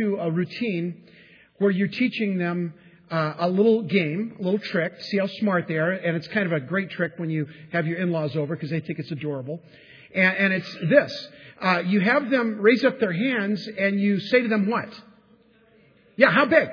to a routine where you're teaching them uh, a little game, a little trick, see how smart they are. And it's kind of a great trick when you have your in-laws over because they think it's adorable. And, and it's this. Uh, you have them raise up their hands and you say to them what? Yeah, how big?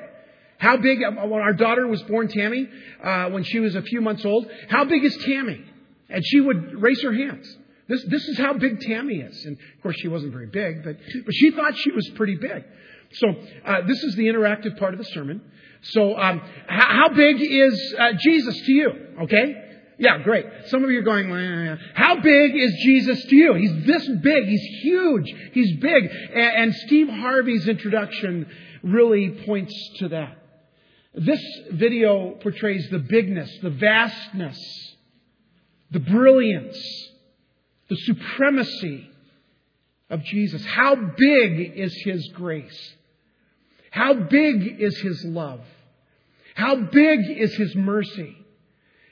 How big, uh, when our daughter was born, Tammy, uh, when she was a few months old, how big is Tammy? And she would raise her hands. This, this is how big Tammy is. And of course, she wasn't very big, but, but she thought she was pretty big. So uh, this is the interactive part of the sermon. So um, how, how big is uh, Jesus to you? Okay? Yeah, great. Some of you are going, how big is Jesus to you? He's this big. He's huge. He's big. And, and Steve Harvey's introduction really points to that. This video portrays the bigness, the vastness, the brilliance, the supremacy of Jesus. How big is His grace? How big is His love? How big is His mercy?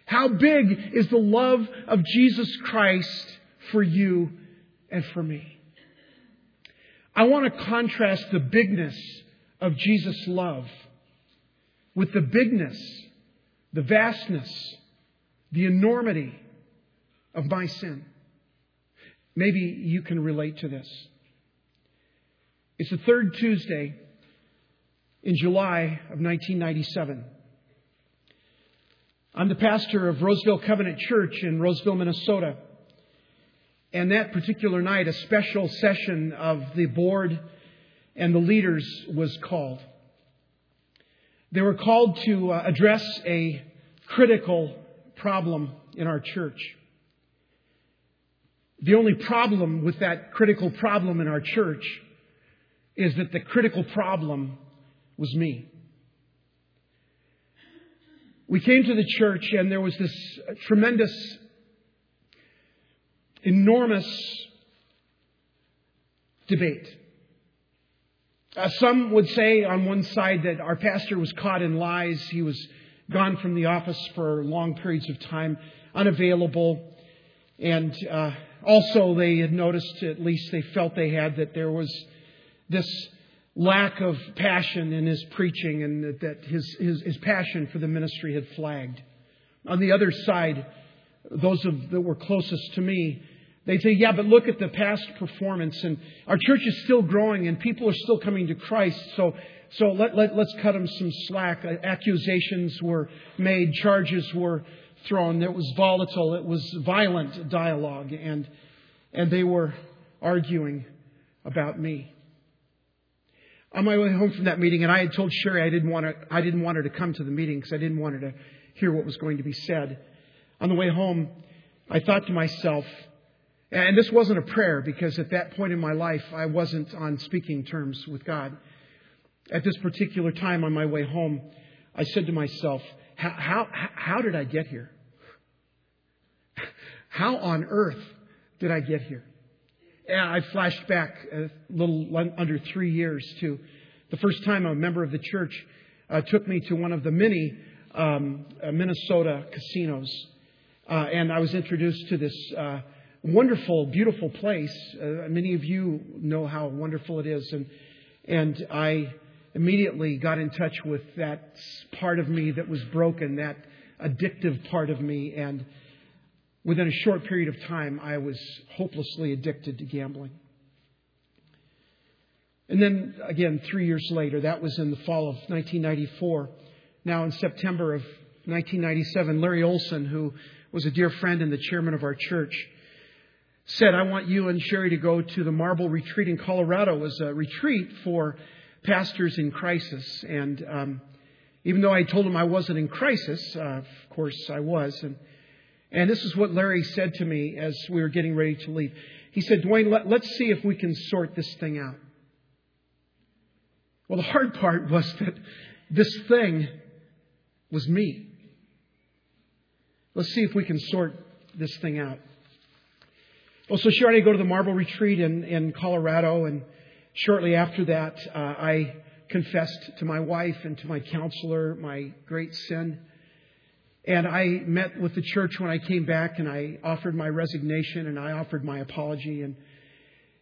How big is the love of Jesus Christ for you and for me? I want to contrast the bigness of Jesus' love with the bigness, the vastness, the enormity of my sin. Maybe you can relate to this. It's the third Tuesday in July of 1997. I'm the pastor of Roseville Covenant Church in Roseville, Minnesota. And that particular night, a special session of the board and the leaders was called. They were called to uh, address a critical problem in our church. The only problem with that critical problem in our church is that the critical problem was me. We came to the church and there was this tremendous, enormous debate. Uh, some would say on one side that our pastor was caught in lies. He was gone from the office for long periods of time, unavailable. And uh, also, they had noticed, at least they felt they had, that there was this lack of passion in his preaching and that his, his, his passion for the ministry had flagged. On the other side, those of, that were closest to me, they say, yeah, but look at the past performance and our church is still growing and people are still coming to Christ. So, so let, let, let's cut them some slack. Uh, accusations were made, charges were thrown. It was volatile. It was violent dialogue and, and they were arguing about me on my way home from that meeting, and I had told Sherry I didn't want I didn't want her to come to the meeting because I didn't want her to hear what was going to be said. On the way home, I thought to myself, and this wasn't a prayer because at that point in my life, I wasn't on speaking terms with God. At this particular time on my way home, I said to myself, how, how, how did I get here? How on earth did I get here? I flashed back a little under three years to the first time a member of the church uh, took me to one of the many um, uh, Minnesota casinos. Uh, and I was introduced to this uh, wonderful, beautiful place. Uh, many of you know how wonderful it is. And, and I immediately got in touch with that part of me that was broken, that addictive part of me. And Within a short period of time, I was hopelessly addicted to gambling. And then again, three years later, that was in the fall of 1994. Now, in September of 1997, Larry Olson, who was a dear friend and the chairman of our church, said, I want you and Sherry to go to the Marble Retreat in Colorado as a retreat for pastors in crisis. And um, even though I told him I wasn't in crisis, uh, of course I was. And and this is what Larry said to me as we were getting ready to leave. He said, Duane, let, let's see if we can sort this thing out. Well, the hard part was that this thing was me. Let's see if we can sort this thing out. Well, so sure, I go to the Marble Retreat in, in Colorado, and shortly after that, uh, I confessed to my wife and to my counselor my great sin. And I met with the church when I came back and I offered my resignation and I offered my apology. And,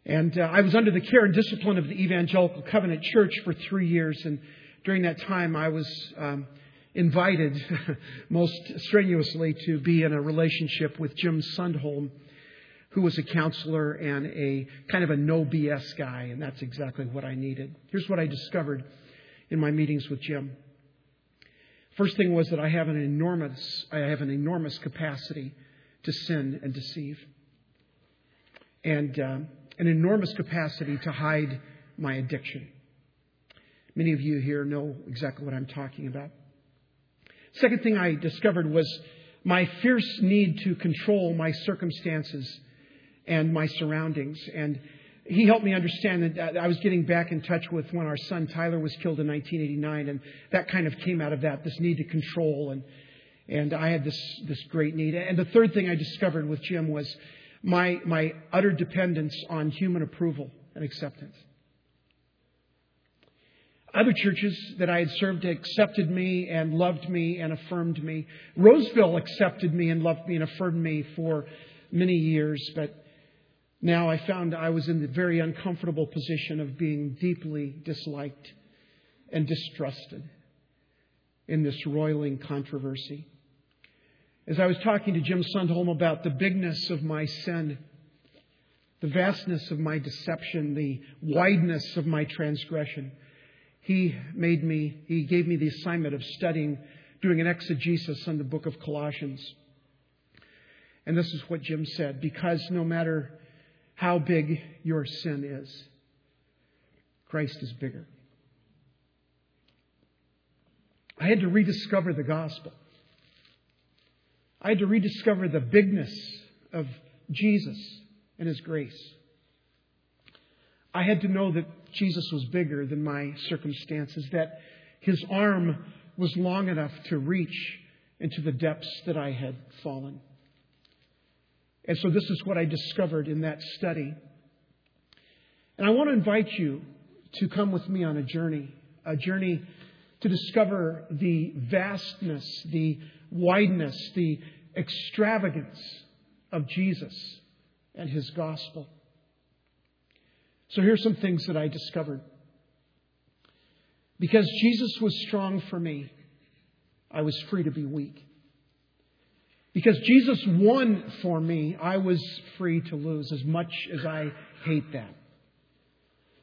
And uh, I was under the care and discipline of the Evangelical Covenant Church for three years. And during that time, I was um, invited most strenuously to be in a relationship with Jim Sundholm, who was a counselor and a kind of a no BS guy. And that's exactly what I needed. Here's what I discovered in my meetings with Jim. First thing was that I have an enormous, I have an enormous capacity to sin and deceive. And, um, an enormous capacity to hide my addiction. Many of you here know exactly what I'm talking about. Second thing I discovered was my fierce need to control my circumstances and my surroundings. And he helped me understand that I was getting back in touch with when our son Tyler was killed in 1989, and that kind of came out of that this need to control, and and I had this this great need. And the third thing I discovered with Jim was my, my utter dependence on human approval and acceptance. Other churches that I had served accepted me and loved me and affirmed me. Roseville accepted me and loved me and affirmed me for many years, but now I found I was in the very uncomfortable position of being deeply disliked and distrusted in this roiling controversy as I was talking to Jim Sundholm about the bigness of my sin, the vastness of my deception, the wideness of my transgression, he made me, he gave me the assignment of studying, doing an exegesis on the book of Colossians. And this is what Jim said because no matter how big your sin is, Christ is bigger. I had to rediscover the gospel. I had to rediscover the bigness of Jesus and His grace. I had to know that Jesus was bigger than my circumstances, that His arm was long enough to reach into the depths that I had fallen. And so this is what I discovered in that study. And I want to invite you to come with me on a journey, a journey to discover the vastness, the wideness, the extravagance of Jesus and his gospel. So here's some things that I discovered. Because Jesus was strong for me, I was free to be weak. Because Jesus won for me, I was free to lose, as much as I hate that.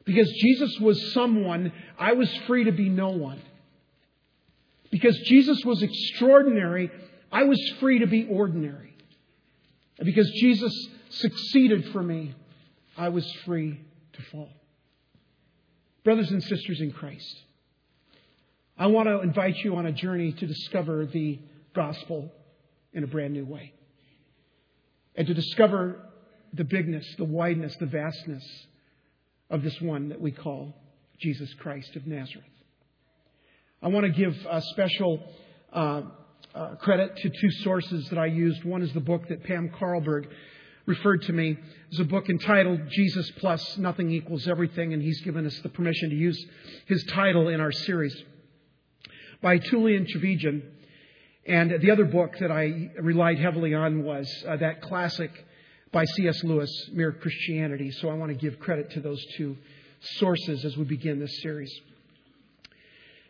Because Jesus was someone, I was free to be no one. Because Jesus was extraordinary, I was free to be ordinary. And because Jesus succeeded for me, I was free to fall. Brothers and sisters in Christ, I want to invite you on a journey to discover the gospel in a brand new way. And to discover the bigness, the wideness, the vastness of this one that we call Jesus Christ of Nazareth. I want to give a special uh, uh, credit to two sources that I used. One is the book that Pam Carlberg referred to me. It's a book entitled Jesus Plus Nothing Equals Everything, and he's given us the permission to use his title in our series by Tullian Tchividjian. And the other book that I relied heavily on was uh, that classic by C.S. Lewis, Mere Christianity. So I want to give credit to those two sources as we begin this series.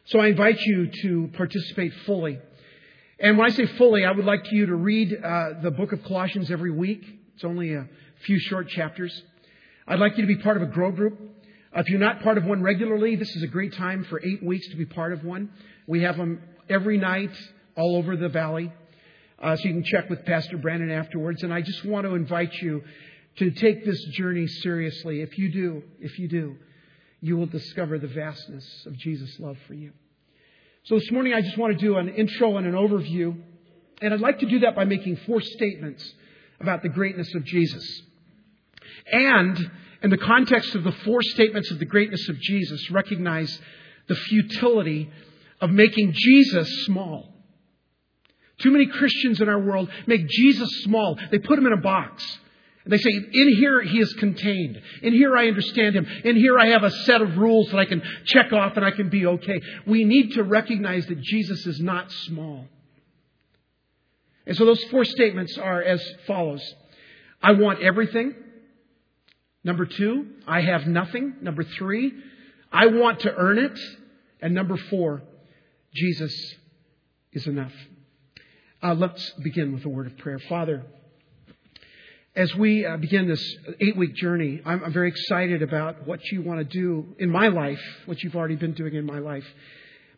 So I invite you to participate fully. And when I say fully, I would like you to read uh, the book of Colossians every week. It's only a few short chapters. I'd like you to be part of a grow group. if you're not part of one regularly, this is a great time for eight weeks to be part of one. We have them every night all over the valley. Uh, so you can check with Pastor Brandon afterwards. And I just want to invite you to take this journey seriously. If you do, if you do, you will discover the vastness of Jesus' love for you. So this morning I just want to do an intro and an overview. And I'd like to do that by making four statements about the greatness of Jesus. And in the context of the four statements of the greatness of Jesus, recognize the futility of making Jesus small. Too many Christians in our world make Jesus small. They put him in a box. And they say, in here he is contained. In here I understand him. In here I have a set of rules that I can check off and I can be okay. We need to recognize that Jesus is not small. And so those four statements are as follows. I want everything. Number two, I have nothing. Number three, I want to earn it. And number four, Jesus is enough. Uh, let's begin with a word of prayer. Father, as we uh, begin this eight week journey, I'm, I'm, very excited about what you want to do in my life, what you've already been doing in my life,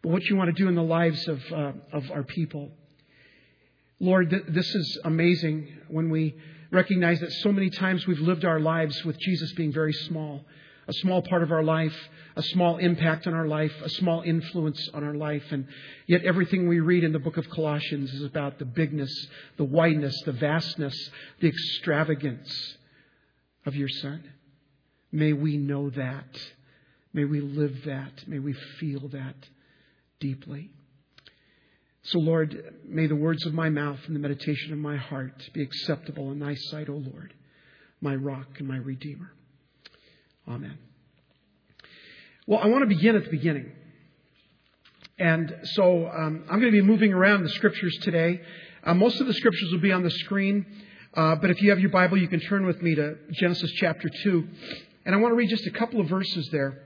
but what you want to do in the lives of, uh, of our people. Lord, th- this is amazing when we recognize that so many times we've lived our lives with Jesus being very small a small part of our life, a small impact on our life, a small influence on our life. And yet everything we read in the book of Colossians is about the bigness, the wideness, the vastness, the extravagance of your Son. May we know that. May we live that. May we feel that deeply. So, Lord, may the words of my mouth and the meditation of my heart be acceptable in thy sight, O Lord, my rock and my redeemer. Amen. Well, I want to begin at the beginning. And so um, I'm going to be moving around the scriptures today. Uh, most of the scriptures will be on the screen, uh, but if you have your Bible, you can turn with me to Genesis chapter 2. And I want to read just a couple of verses there.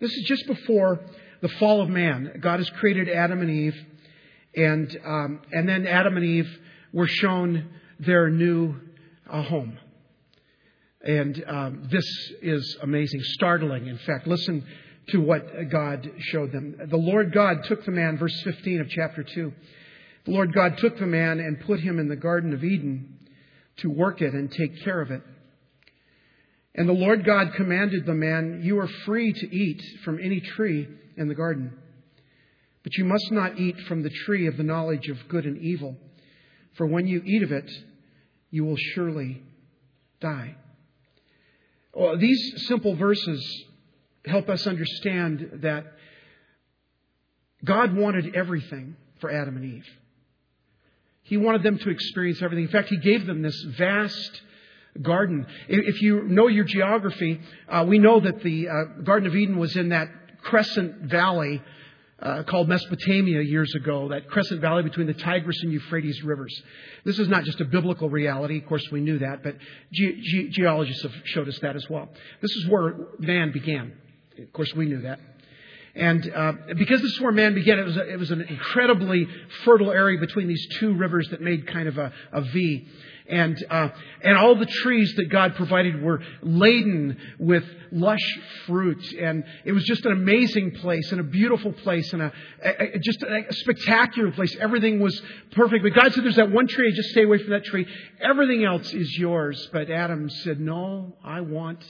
This is just before the fall of man. God has created Adam and Eve, and, um, and then Adam and Eve were shown their new uh, home. And um, this is amazing, startling. In fact, listen to what God showed them. The Lord God took the man, verse 15 of chapter 2. The Lord God took the man and put him in the Garden of Eden to work it and take care of it. And the Lord God commanded the man, You are free to eat from any tree in the garden, but you must not eat from the tree of the knowledge of good and evil, for when you eat of it, you will surely die. Well, these simple verses help us understand that God wanted everything for Adam and Eve. He wanted them to experience everything. In fact, He gave them this vast garden. If you know your geography, uh, we know that the uh, Garden of Eden was in that crescent valley uh, called Mesopotamia years ago, that crescent valley between the Tigris and Euphrates rivers. This is not just a biblical reality, of course we knew that, but ge- ge- geologists have showed us that as well. This is where man began. Of course we knew that. And uh, because this is where man began, it was, a, it was an incredibly fertile area between these two rivers that made kind of a, a V and uh, and all the trees that God provided were laden with lush fruit, and it was just an amazing place and a beautiful place and a, a, a just a, spectacular place. Everything was perfect. But God said, "There's that one tree. Just stay away from that tree. Everything else is yours." But Adam said, "No, I want,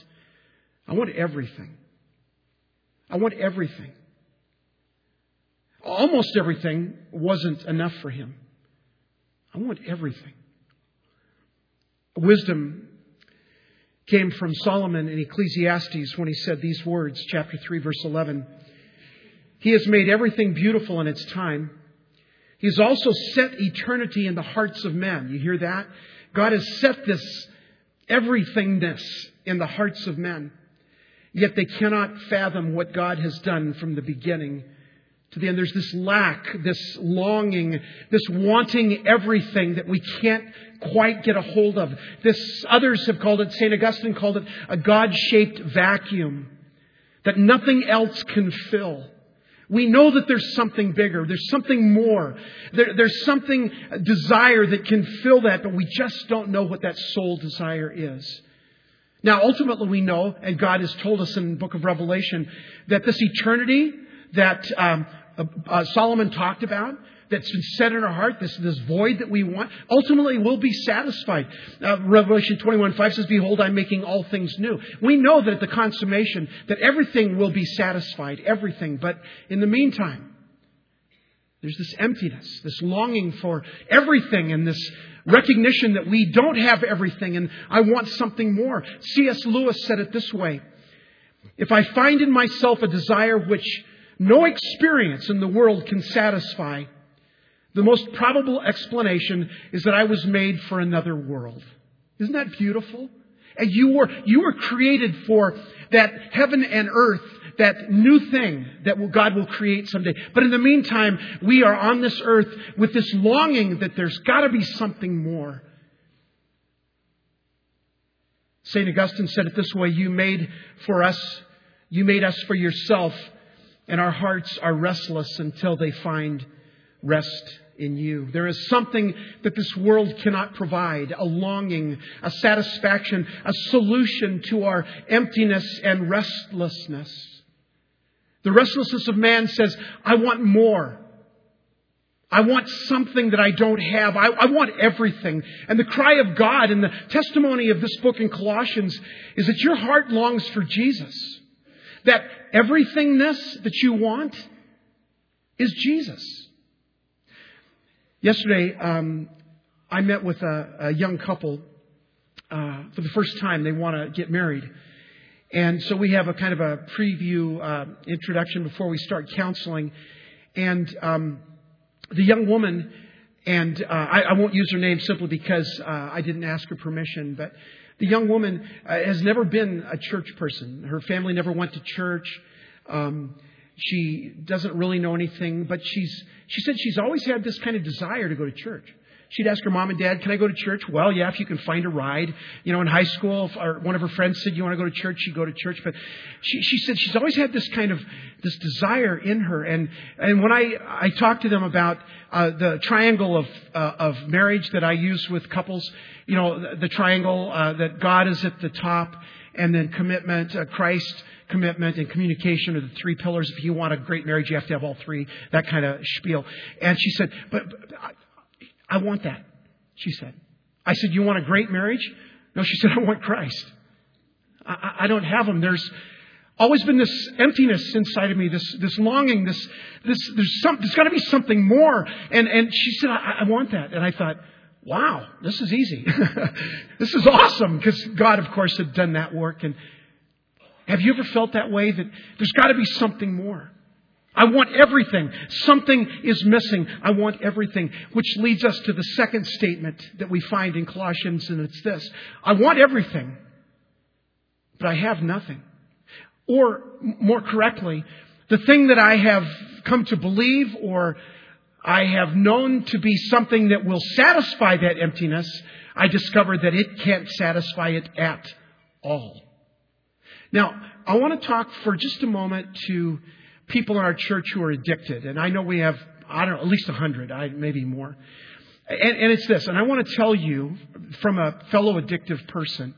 I want everything. I want everything." Almost everything wasn't enough for him. I want everything. Wisdom came from Solomon in Ecclesiastes when he said these words, chapter 3, verse 11. He has made everything beautiful in its time. He has also set eternity in the hearts of men. You hear that? God has set this everythingness in the hearts of men. Yet they cannot fathom what God has done from the beginning to the end. There's this lack, this longing, this wanting everything that we can't quite get a hold of. This, others have called it, St. Augustine called it a God-shaped vacuum that nothing else can fill. We know that there's something bigger. There's something more. There, there's something, desire that can fill that, but we just don't know what that soul desire is. Now, ultimately, we know, and God has told us in the book of Revelation, that this eternity that um, uh, uh, Solomon talked about, that's been set in our heart, this, this void that we want, ultimately will be satisfied. Uh, Revelation 21 5 says, Behold, I'm making all things new. We know that at the consummation, that everything will be satisfied, everything. But in the meantime, there's this emptiness, this longing for everything, and this recognition that we don't have everything, and I want something more. C.S. Lewis said it this way If I find in myself a desire which no experience in the world can satisfy, the most probable explanation is that I was made for another world. Isn't that beautiful? And you were, you were created for that heaven and earth, that new thing that God will create someday. But in the meantime, we are on this earth with this longing that there's got to be something more. St. Augustine said it this way You made for us, you made us for yourself, and our hearts are restless until they find rest in you. There is something that this world cannot provide a longing, a satisfaction, a solution to our emptiness and restlessness. The restlessness of man says, I want more. I want something that I don't have. I, I, want everything. And the cry of God and the testimony of this book in Colossians is that your heart longs for Jesus. That everythingness that you want is Jesus. Yesterday, um, I met with a, a young couple uh, for the first time. They want to get married. And so we have a kind of a preview uh, introduction before we start counseling. And um, the young woman, and uh, I, I, won't use her name simply because uh, I didn't ask her permission, but the young woman uh, has never been a church person. Her family never went to church. Um, she doesn't really know anything, but she's, she said she's always had this kind of desire to go to church. She'd ask her mom and dad, Can I go to church? Well, yeah, if you can find a ride. You know, in high school, if one of her friends said, You want to go to church? She'd go to church. But she, she said she's always had this kind of this desire in her. And, and when I, I talked to them about uh, the triangle of, uh, of marriage that I use with couples, you know, the, the triangle uh, that God is at the top, and then commitment, uh, Christ, commitment and communication are the three pillars. If you want a great marriage, you have to have all three, that kind of spiel. And she said, but, but I want that, she said. I said, you want a great marriage? No, she said, I want Christ. I, I don't have him. There's always been this emptiness inside of me, this, this longing, this, this, there's some, there's got to be something more. And, and she said, I, I want that. And I thought, wow, this is easy. this is awesome because God, of course, had done that work and have you ever felt that way that there's got to be something more? I want everything. Something is missing. I want everything. Which leads us to the second statement that we find in Colossians, and it's this I want everything, but I have nothing. Or, more correctly, the thing that I have come to believe or I have known to be something that will satisfy that emptiness, I discover that it can't satisfy it at all. Now, I want to talk for just a moment to people in our church who are addicted. And I know we have, I don't know, at least a hundred, maybe more. And, and, it's this, and I want to tell you from a fellow addictive person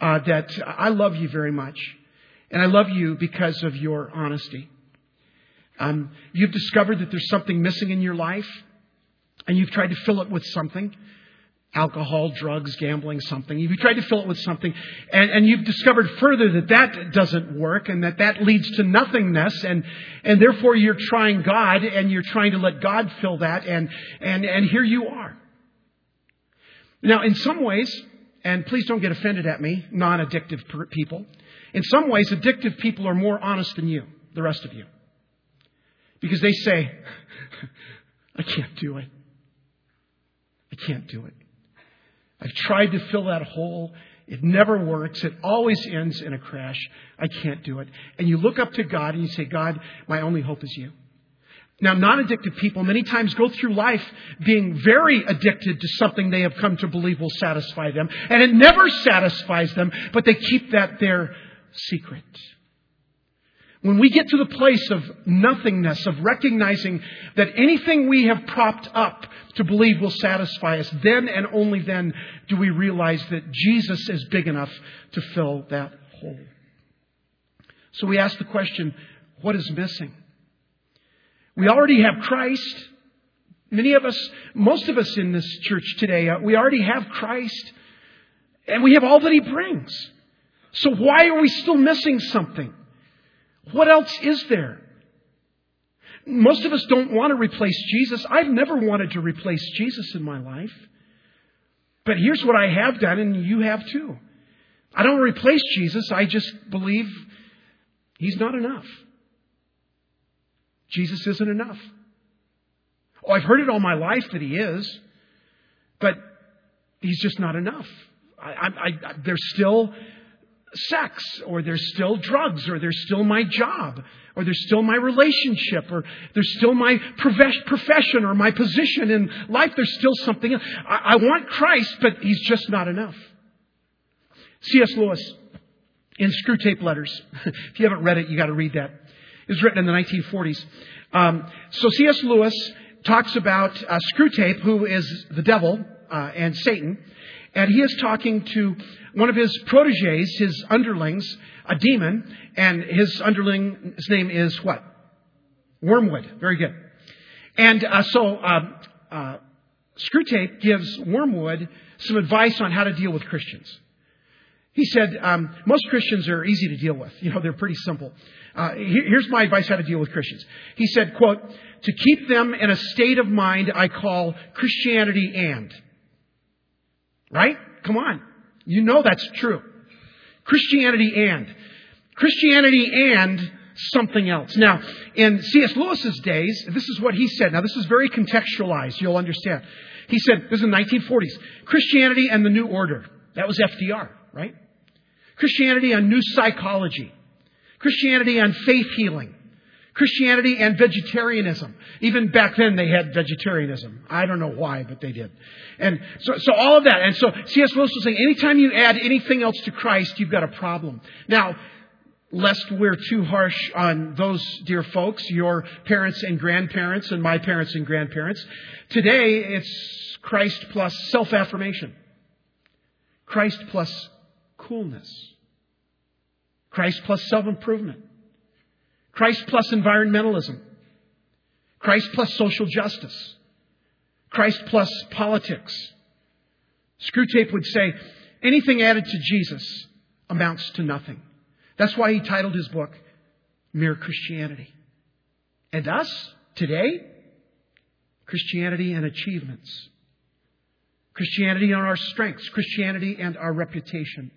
uh, that I love you very much. And I love you because of your honesty. Um, you've discovered that there's something missing in your life, and you've tried to fill it with something alcohol, drugs, gambling, something. You've tried to fill it with something, and, and you've discovered further that that doesn't work and that that leads to nothingness, and, and therefore you're trying God and you're trying to let God fill that, and, and, and here you are. Now, in some ways, and please don't get offended at me, non addictive people, in some ways, addictive people are more honest than you, the rest of you. Because they say, I can't do it. I can't do it. I've tried to fill that hole. It never works. It always ends in a crash. I can't do it. And you look up to God and you say, God, my only hope is you. Now, non addicted people many times go through life being very addicted to something they have come to believe will satisfy them. And it never satisfies them, but they keep that their secret. When we get to the place of nothingness, of recognizing that anything we have propped up to believe will satisfy us, then and only then do we realize that Jesus is big enough to fill that hole. So we ask the question, what is missing? We already have Christ. Many of us, most of us in this church today, uh, we already have Christ. And we have all that He brings. So why are we still missing something? What else is there? Most of us don't want to replace Jesus. I've never wanted to replace Jesus in my life. But here's what I have done, and you have too. I don't replace Jesus. I just believe he's not enough. Jesus isn't enough. Oh, I've heard it all my life that he is, but he's just not enough. I, I, I, there's still sex, or there's still drugs, or there's still my job, or there's still my relationship, or there's still my profession or my position in life. There's still something. Else. I want Christ, but He's just not enough. C.S. Lewis, in Screwtape Letters, if you haven't read it, you got to read that. It was written in the 1940s. Um, so C.S. Lewis talks about uh, Screwtape, who is the devil uh, and Satan, and he is talking to one of his proteges, his underlings, a demon, and his underling's name is what? Wormwood. Very good. And uh, so um, uh, Screwtape gives Wormwood some advice on how to deal with Christians. He said, um, most Christians are easy to deal with. You know, they're pretty simple. Uh, here's my advice how to deal with Christians. He said, quote, to keep them in a state of mind I call Christianity and. Right? Come on. You know that's true. Christianity and. Christianity and something else. Now, in C.S. Lewis's days, this is what he said. Now, this is very contextualized. You'll understand. He said, this is the 1940s, Christianity and the New Order. That was FDR, right? Christianity and new psychology. Christianity and faith healing. Christianity and vegetarianism. Even back then they had vegetarianism. I don't know why, but they did. And so, so all of that. And so C.S. Lewis was saying, anytime you add anything else to Christ, you've got a problem. Now, lest we're too harsh on those dear folks, your parents and grandparents and my parents and grandparents, today it's Christ plus self-affirmation. Christ plus coolness. Christ plus self-improvement. Christ plus environmentalism. Christ plus social justice. Christ plus politics. Screwtape would say anything added to Jesus amounts to nothing. That's why he titled his book Mere Christianity. And us, today, Christianity and achievements. Christianity and our strengths. Christianity and our reputation.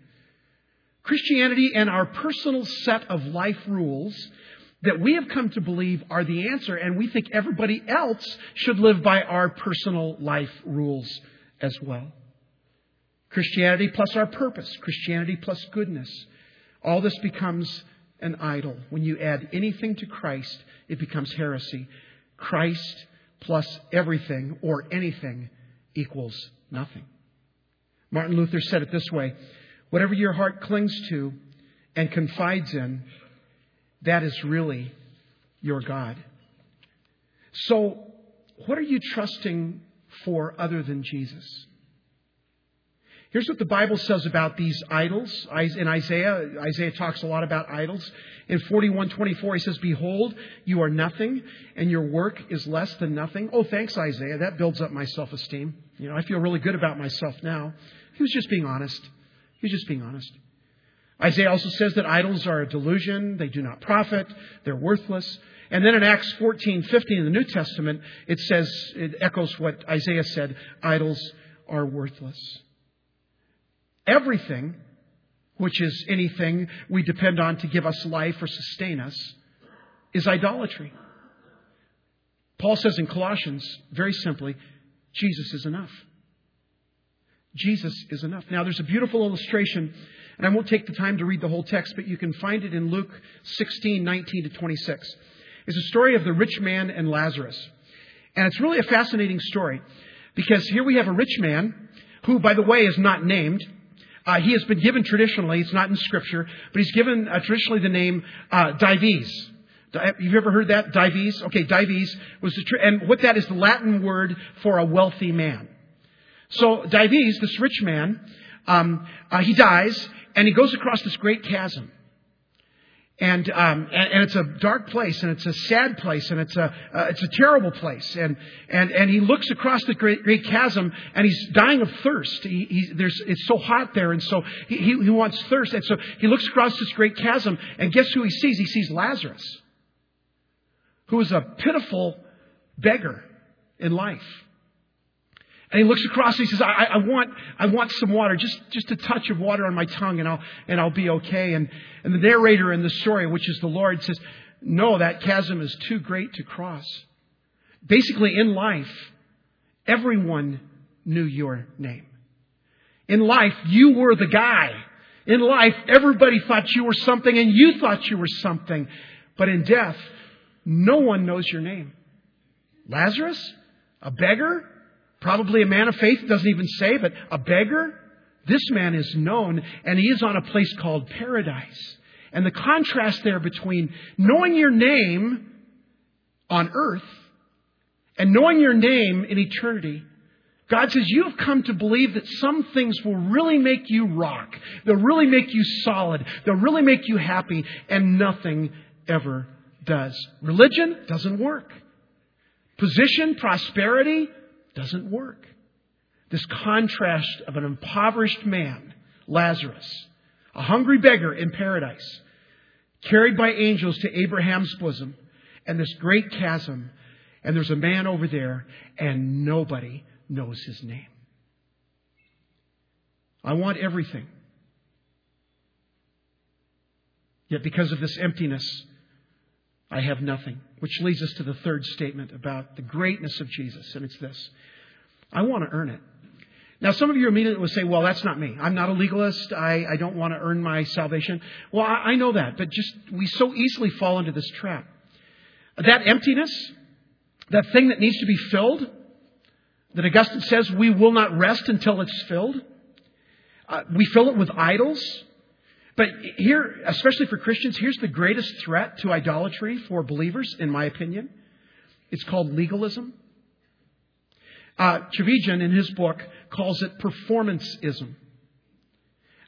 Christianity and our personal set of life rules that we have come to believe are the answer, and we think everybody else should live by our personal life rules as well. Christianity plus our purpose, Christianity plus goodness. All this becomes an idol. When you add anything to Christ, it becomes heresy. Christ plus everything or anything equals nothing. Martin Luther said it this way whatever your heart clings to and confides in, that is really your God. So, what are you trusting for other than Jesus? Here's what the Bible says about these idols. In Isaiah, Isaiah talks a lot about idols. In 41:24 he says, "Behold, you are nothing, and your work is less than nothing." Oh, thanks Isaiah. That builds up my self-esteem. You know, I feel really good about myself now. He was just being honest. He was just being honest. Isaiah also says that idols are a delusion, they do not profit, they're worthless. And then in Acts 14, 15 in the New Testament, it says, it echoes what Isaiah said, idols are worthless. Everything, which is anything we depend on to give us life or sustain us, is idolatry. Paul says in Colossians, very simply, Jesus is enough. Jesus is enough. Now, there's a beautiful illustration and I won't take the time to read the whole text, but you can find it in Luke 16, 19 to 26. It's a story of the rich man and Lazarus. And it's really a fascinating story because here we have a rich man who, by the way, is not named. Uh, he has been given traditionally, it's not in Scripture, but he's given uh, traditionally the name uh, Dives. Have you ever heard that? Dives? Okay, Dives was the, tr- and what that is the Latin word for a wealthy man. So Dives, this rich man, um, uh, he dies, and he goes across this great chasm. And, um, and, and it's a dark place, and it's a sad place, and it's a uh, it's a terrible place. And and and he looks across the great, great chasm, and he's dying of thirst. He, he, there's it's so hot there, and so he, he he wants thirst. And so he looks across this great chasm, and guess who he sees? He sees Lazarus, who is a pitiful beggar in life. And he looks across and he says, I, I, want, I want some water, just, just a touch of water on my tongue and I'll, and I'll be okay. And, and the narrator in the story, which is the Lord, says, no, that chasm is too great to cross. Basically, in life, everyone knew your name. In life, you were the guy. In life, everybody thought you were something and you thought you were something. But in death, no one knows your name. Lazarus? A beggar? Probably a man of faith, doesn't even say, but a beggar? This man is known, and he is on a place called paradise. And the contrast there between knowing your name on earth and knowing your name in eternity God says, You have come to believe that some things will really make you rock. They'll really make you solid. They'll really make you happy, and nothing ever does. Religion doesn't work. Position, prosperity doesn't work. This contrast of an impoverished man, Lazarus, a hungry beggar in paradise, carried by angels to Abraham's bosom, and this great chasm, and there's a man over there, and nobody knows his name. I want everything. Yet because of this emptiness, I have nothing. Which leads us to the third statement about the greatness of Jesus, and it's this I want to earn it. Now, some of you immediately will say, well, that's not me. I'm not a legalist. I, I don't want to earn my salvation. Well, I, I know that, but just we so easily fall into this trap. That emptiness, that thing that needs to be filled, that Augustine says we will not rest until it's filled. Uh, we fill it with idols. But here, especially for Christians, here's the greatest threat to idolatry for believers, in my opinion. It's called legalism. Uh, Tchividjian, in his book, calls it performanceism.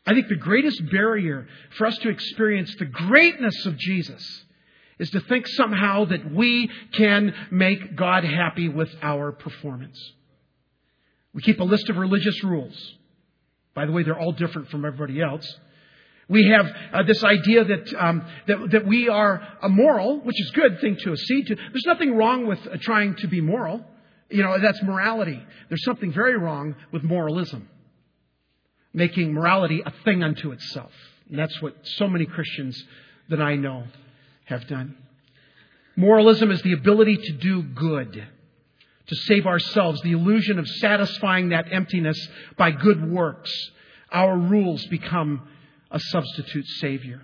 I think the greatest barrier for us to experience the greatness of Jesus is to think somehow that we can make God happy with our performance. We keep a list of religious rules. By the way, they're all different from everybody else. We have uh, this idea that, um, that, that we are a moral, which is a good thing to accede to. There's nothing wrong with uh, trying to be moral. You know, that's morality. There's something very wrong with moralism, making morality a thing unto itself. And that's what so many Christians that I know have done. Moralism is the ability to do good to save ourselves, the illusion of satisfying that emptiness by good works. Our rules become a substitute Savior.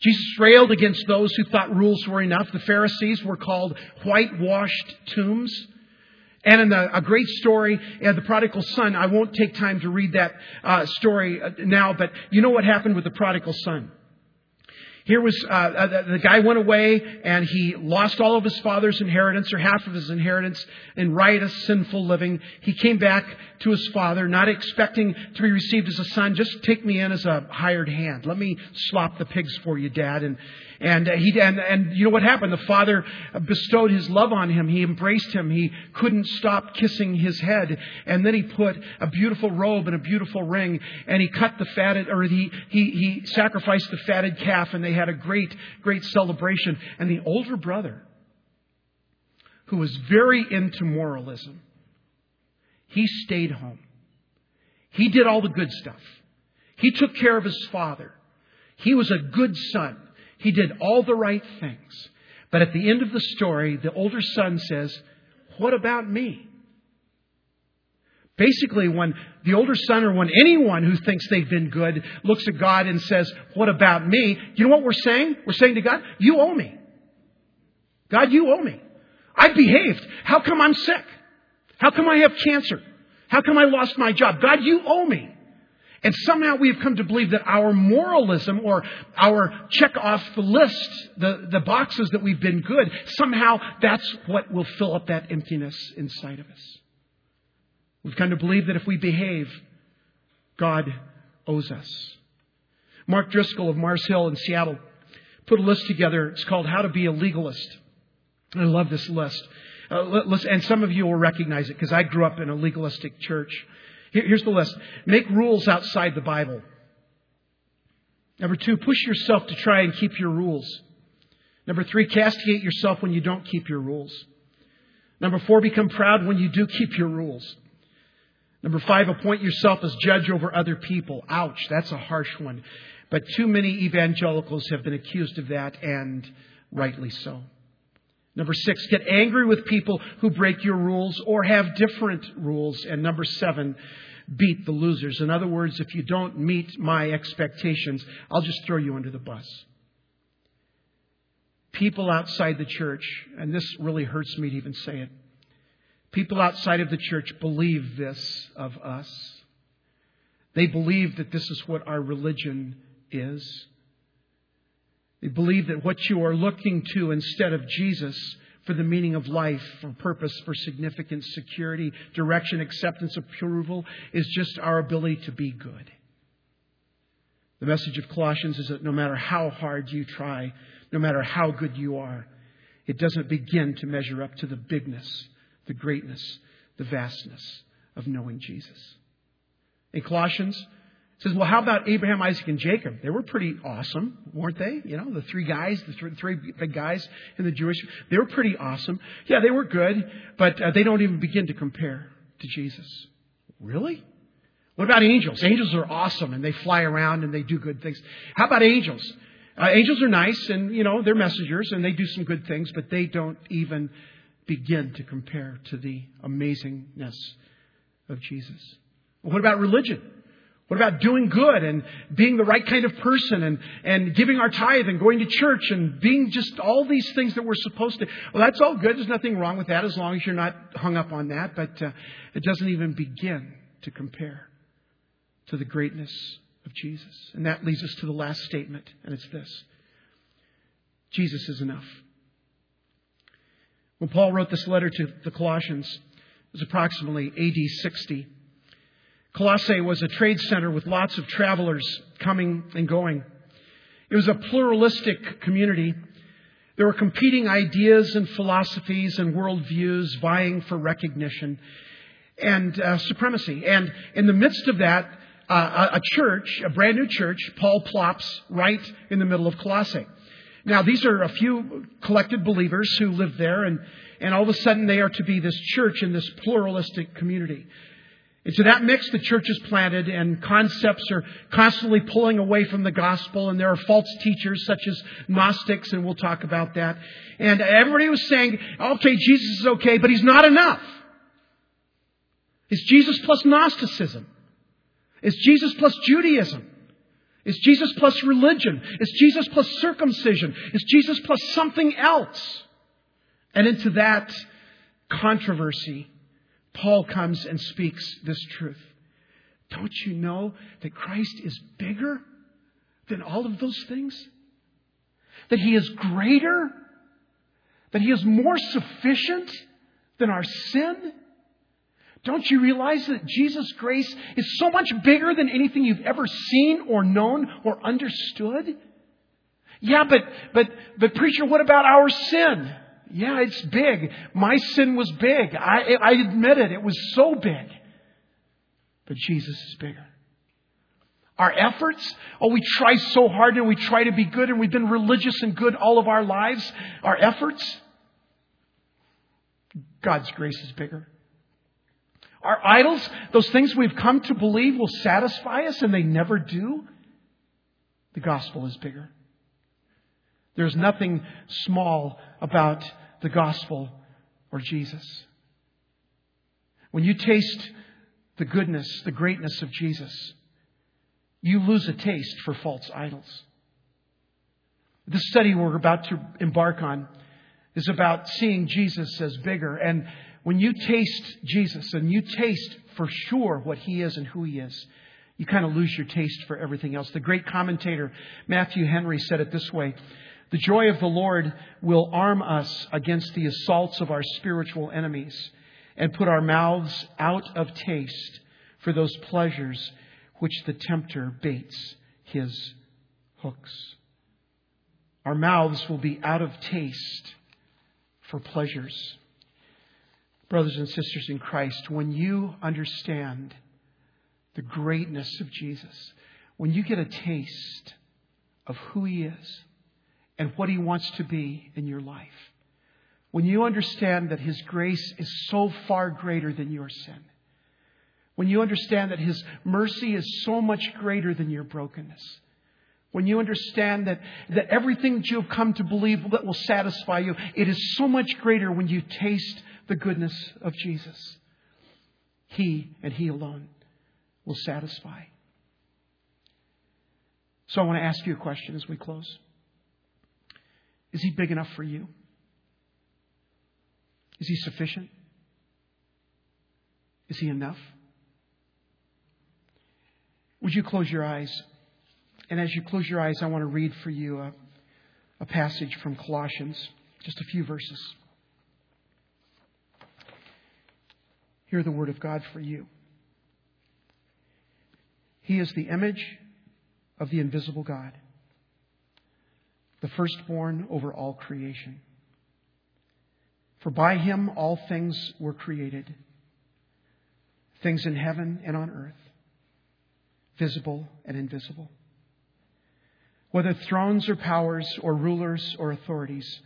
Jesus railed against those who thought rules were enough. The Pharisees were called whitewashed tombs. And in the, a great story, uh, the prodigal son, I won't take time to read that uh, story uh, now, but you know what happened with the prodigal son. Here was uh, uh the guy went away and he lost all of his father's inheritance or half of his inheritance in riotous, sinful living. He came back to his father, not expecting to be received as a son. Just take me in as a hired hand. Let me slop the pigs for you, Dad. And and uh, he and, and you know what happened? The father bestowed his love on him. He embraced him. He couldn't stop kissing his head. And then he put a beautiful robe and a beautiful ring. And he cut the fatted, or he he he sacrificed the fatted calf. And they had a great great celebration. And the older brother, who was very into moralism, he stayed home. He did all the good stuff. He took care of his father. He was a good son. He did all the right things. But at the end of the story, the older son says, What about me? Basically, when the older son or when anyone who thinks they've been good looks at God and says, What about me? You know what we're saying? We're saying to God, You owe me. God, you owe me. I behaved. How come I'm sick? How come I have cancer? How come I lost my job? God, you owe me. And somehow we have come to believe that our moralism or our check off the list, the, the boxes that we've been good, somehow that's what will fill up that emptiness inside of us. We've come to believe that if we behave, God owes us. Mark Driscoll of Mars Hill in Seattle put a list together. It's called How to Be a Legalist. I love this list. Uh, and some of you will recognize it because I grew up in a legalistic church. Here's the list make rules outside the Bible. Number two, push yourself to try and keep your rules. Number three, castigate yourself when you don't keep your rules. Number four, become proud when you do keep your rules. Number five, appoint yourself as judge over other people. Ouch, that's a harsh one. But too many evangelicals have been accused of that, and rightly so. Number six, get angry with people who break your rules or have different rules. And number seven, beat the losers. In other words, if you don't meet my expectations, I'll just throw you under the bus. People outside the church, and this really hurts me to even say it, people outside of the church believe this of us. They believe that this is what our religion is. They believe that what you are looking to instead of Jesus for the meaning of life, for purpose, for significance, security, direction, acceptance, approval is just our ability to be good. The message of Colossians is that no matter how hard you try, no matter how good you are, it doesn't begin to measure up to the bigness, the greatness, the vastness of knowing Jesus. In Colossians, it says, well, how about Abraham, Isaac, and Jacob? They were pretty awesome, weren't they? You know, the three guys, the three big guys in the Jewish, they were pretty awesome. Yeah, they were good, but uh, they don't even begin to compare to Jesus. Really? What about angels? Angels are awesome and they fly around and they do good things. How about angels? Uh, angels are nice and, you know, they're messengers and they do some good things, but they don't even begin to compare to the amazingness of Jesus. What about religion? What about doing good and being the right kind of person and, and giving our tithe and going to church and being just all these things that we're supposed to? Well, that's all good. There's nothing wrong with that as long as you're not hung up on that, but uh, it doesn't even begin to compare to the greatness of Jesus. And that leads us to the last statement, and it's this Jesus is enough. When Paul wrote this letter to the Colossians, it was approximately AD 60. Colossae was a trade center with lots of travelers coming and going. It was a pluralistic community. There were competing ideas and philosophies and worldviews vying for recognition and uh, supremacy. And in the midst of that, uh, a church, a brand new church, Paul plops right in the middle of Colossae. Now, these are a few collected believers who live there, and, and all of a sudden they are to be this church in this pluralistic community. And to that mix, the church is planted, and concepts are constantly pulling away from the gospel, and there are false teachers such as Gnostics, and we'll talk about that. And everybody was saying, okay, Jesus is okay, but he's not enough. It's Jesus plus Gnosticism. It's Jesus plus Judaism. It's Jesus plus religion. It's Jesus plus circumcision. It's Jesus plus something else. And into that controversy, Paul comes and speaks this truth. Don't you know that Christ is bigger than all of those things? That he is greater? That he is more sufficient than our sin? Don't you realize that Jesus' grace is so much bigger than anything you've ever seen or known or understood? Yeah, but, but, but preacher, what about our sin? Yeah, it's big. My sin was big. I, I admit it. It was so big. But Jesus is bigger. Our efforts, oh, we try so hard and we try to be good and we've been religious and good all of our lives. Our efforts, God's grace is bigger. Our idols, those things we've come to believe will satisfy us and they never do. The gospel is bigger. There's nothing small about the gospel or Jesus. When you taste the goodness, the greatness of Jesus, you lose a taste for false idols. This study we're about to embark on is about seeing Jesus as bigger. And when you taste Jesus and you taste for sure what he is and who he is, you kind of lose your taste for everything else. The great commentator Matthew Henry said it this way The joy of the Lord will arm us against the assaults of our spiritual enemies and put our mouths out of taste for those pleasures which the tempter baits his hooks. Our mouths will be out of taste for pleasures brothers and sisters in Christ, when you understand the greatness of Jesus, when you get a taste of who He is and what He wants to be in your life, when you understand that His grace is so far greater than your sin, when you understand that His mercy is so much greater than your brokenness, when you understand that, that everything that you have come to believe that will satisfy you, it is so much greater when you taste the goodness of Jesus. He and He alone will satisfy. So I want to ask you a question as we close. Is He big enough for you? Is He sufficient? Is He enough? Would you close your eyes? And as you close your eyes, I want to read for you a, a passage from Colossians, just a few verses. Hear the word of God for you. He is the image of the invisible God, the firstborn over all creation. For by him all things were created, things in heaven and on earth, visible and invisible. Whether thrones or powers or rulers or authorities,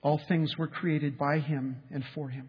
all things were created by him and for him.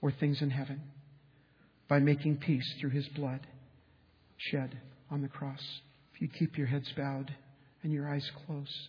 or things in heaven, by making peace through his blood shed on the cross. If you keep your heads bowed and your eyes closed.